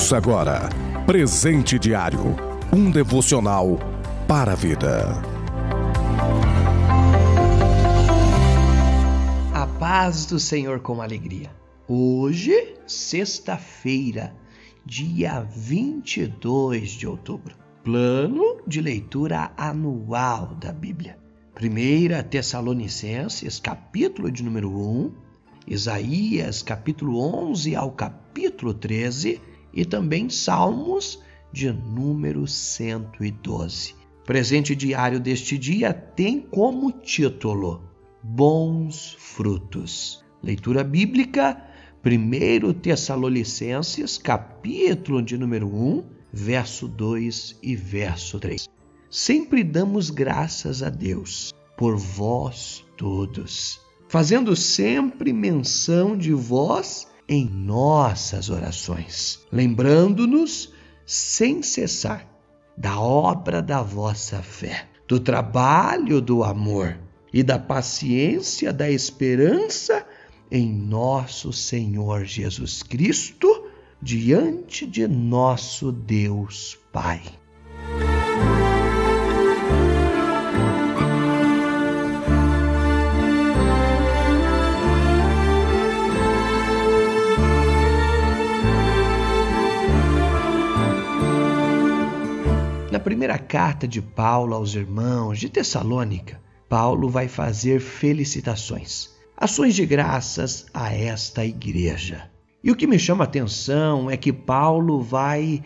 Ouça agora Presente Diário um devocional para a vida. A paz do Senhor com alegria. Hoje, sexta-feira, dia 22 de outubro. Plano de leitura anual da Bíblia. 1 Tessalonicenses, capítulo de número 1, Isaías, capítulo 11 ao capítulo 13 e também Salmos de número 112. Presente diário deste dia tem como título Bons Frutos. Leitura bíblica, 1 Tessalonicenses, capítulo de número 1, verso 2 e verso 3. Sempre damos graças a Deus por vós todos, fazendo sempre menção de vós em nossas orações, lembrando-nos sem cessar da obra da vossa fé, do trabalho do amor e da paciência da esperança em nosso Senhor Jesus Cristo, diante de nosso Deus Pai. Na primeira carta de Paulo aos irmãos de Tessalônica, Paulo vai fazer felicitações, ações de graças a esta igreja. E o que me chama a atenção é que Paulo vai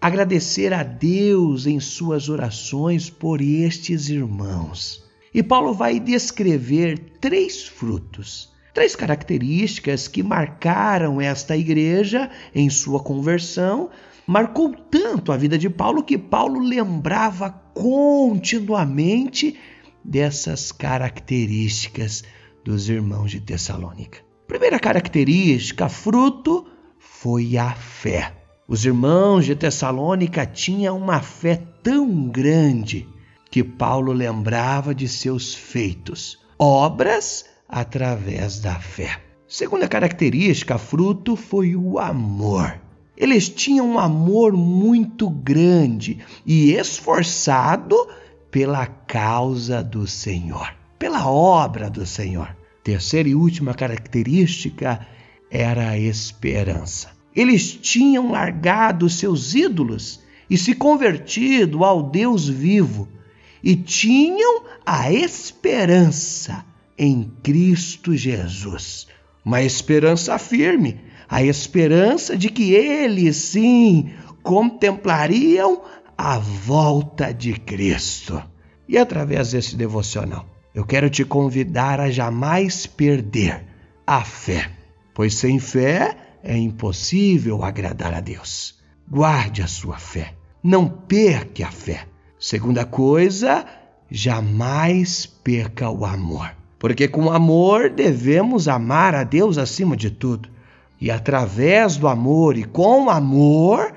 agradecer a Deus em suas orações por estes irmãos. E Paulo vai descrever três frutos, três características que marcaram esta igreja em sua conversão marcou tanto a vida de Paulo que Paulo lembrava continuamente dessas características dos irmãos de Tessalônica. Primeira característica, fruto, foi a fé. Os irmãos de Tessalônica tinham uma fé tão grande que Paulo lembrava de seus feitos, obras através da fé. Segunda característica, fruto, foi o amor. Eles tinham um amor muito grande e esforçado pela causa do Senhor, pela obra do Senhor. Terceira e última característica era a esperança. Eles tinham largado seus ídolos e se convertido ao Deus vivo e tinham a esperança em Cristo Jesus. Uma esperança firme a esperança de que eles sim contemplariam a volta de Cristo. E através desse devocional, eu quero te convidar a jamais perder a fé, pois sem fé é impossível agradar a Deus. Guarde a sua fé, não perca a fé. Segunda coisa, jamais perca o amor, porque com amor devemos amar a Deus acima de tudo e através do amor e com amor,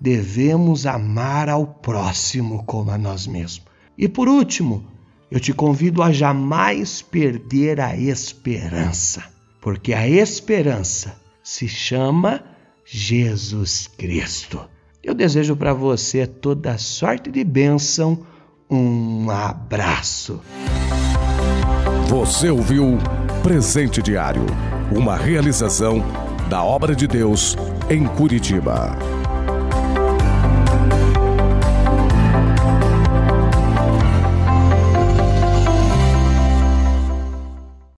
devemos amar ao próximo como a nós mesmos. E por último, eu te convido a jamais perder a esperança, porque a esperança se chama Jesus Cristo. Eu desejo para você toda sorte de bênção. Um abraço. Você ouviu Presente Diário, uma realização da obra de Deus em Curitiba.